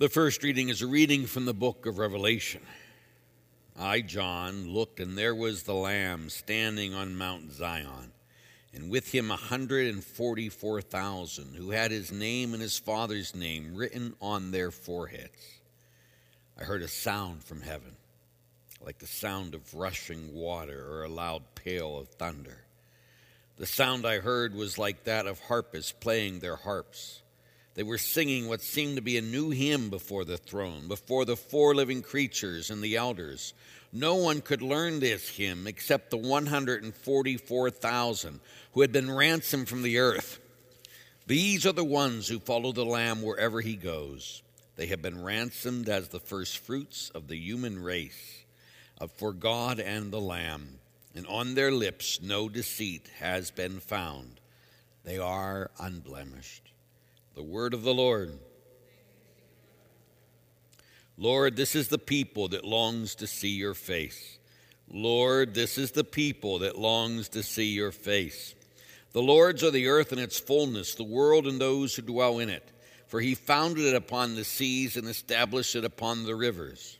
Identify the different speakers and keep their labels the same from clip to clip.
Speaker 1: The first reading is a reading from the book of Revelation. I, John, looked, and there was the Lamb standing on Mount Zion, and with him a 144,000 who had his name and his father's name written on their foreheads. I heard a sound from heaven, like the sound of rushing water or a loud peal of thunder. The sound I heard was like that of harpists playing their harps. They were singing what seemed to be a new hymn before the throne, before the four living creatures and the elders. No one could learn this hymn except the 144,000 who had been ransomed from the earth. These are the ones who follow the Lamb wherever he goes. They have been ransomed as the first fruits of the human race, for God and the Lamb. And on their lips no deceit has been found. They are unblemished. The word of the Lord. Lord, this is the people that longs to see your face. Lord, this is the people that longs to see your face. The Lord's are the earth and its fullness, the world and those who dwell in it. For he founded it upon the seas and established it upon the rivers.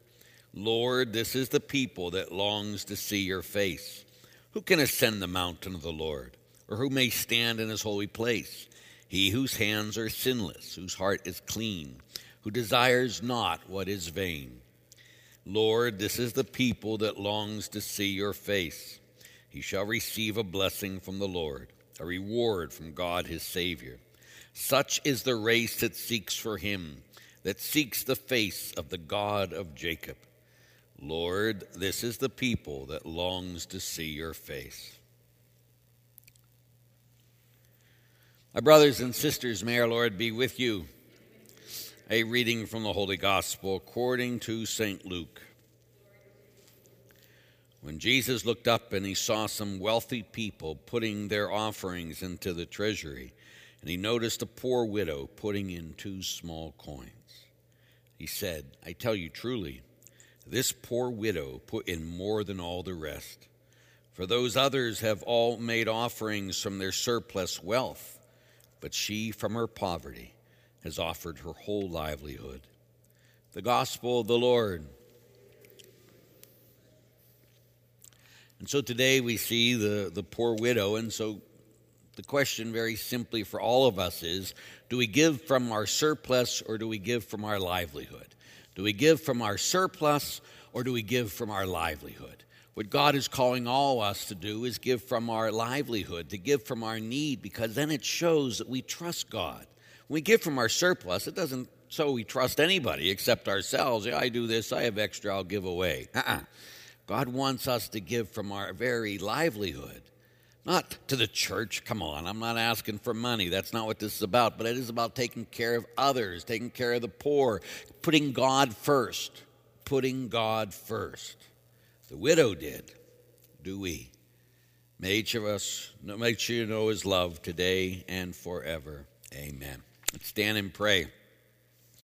Speaker 1: Lord, this is the people that longs to see your face. Who can ascend the mountain of the Lord, or who may stand in his holy place? He whose hands are sinless, whose heart is clean, who desires not what is vain. Lord, this is the people that longs to see your face. He shall receive a blessing from the Lord, a reward from God his Savior. Such is the race that seeks for him, that seeks the face of the God of Jacob. Lord, this is the people that longs to see your face. My brothers and sisters, may our Lord be with you. A reading from the Holy Gospel according to St. Luke. When Jesus looked up and he saw some wealthy people putting their offerings into the treasury, and he noticed a poor widow putting in two small coins, he said, I tell you truly, this poor widow put in more than all the rest. For those others have all made offerings from their surplus wealth but she from her poverty has offered her whole livelihood. The gospel of the Lord. And so today we see the, the poor widow, and so the question very simply for all of us is do we give from our surplus or do we give from our livelihood? Do we give from our surplus or do we give from our livelihood? What God is calling all us to do is give from our livelihood, to give from our need, because then it shows that we trust God. When we give from our surplus, it doesn't so we trust anybody except ourselves. Yeah, I do this, I have extra, I'll give away. Uh-uh. God wants us to give from our very livelihood. Not to the church. Come on, I'm not asking for money. That's not what this is about. But it is about taking care of others, taking care of the poor, putting God first. Putting God first. The widow did. Do we? May each of us make sure you know his love today and forever. Amen. Let's stand and pray.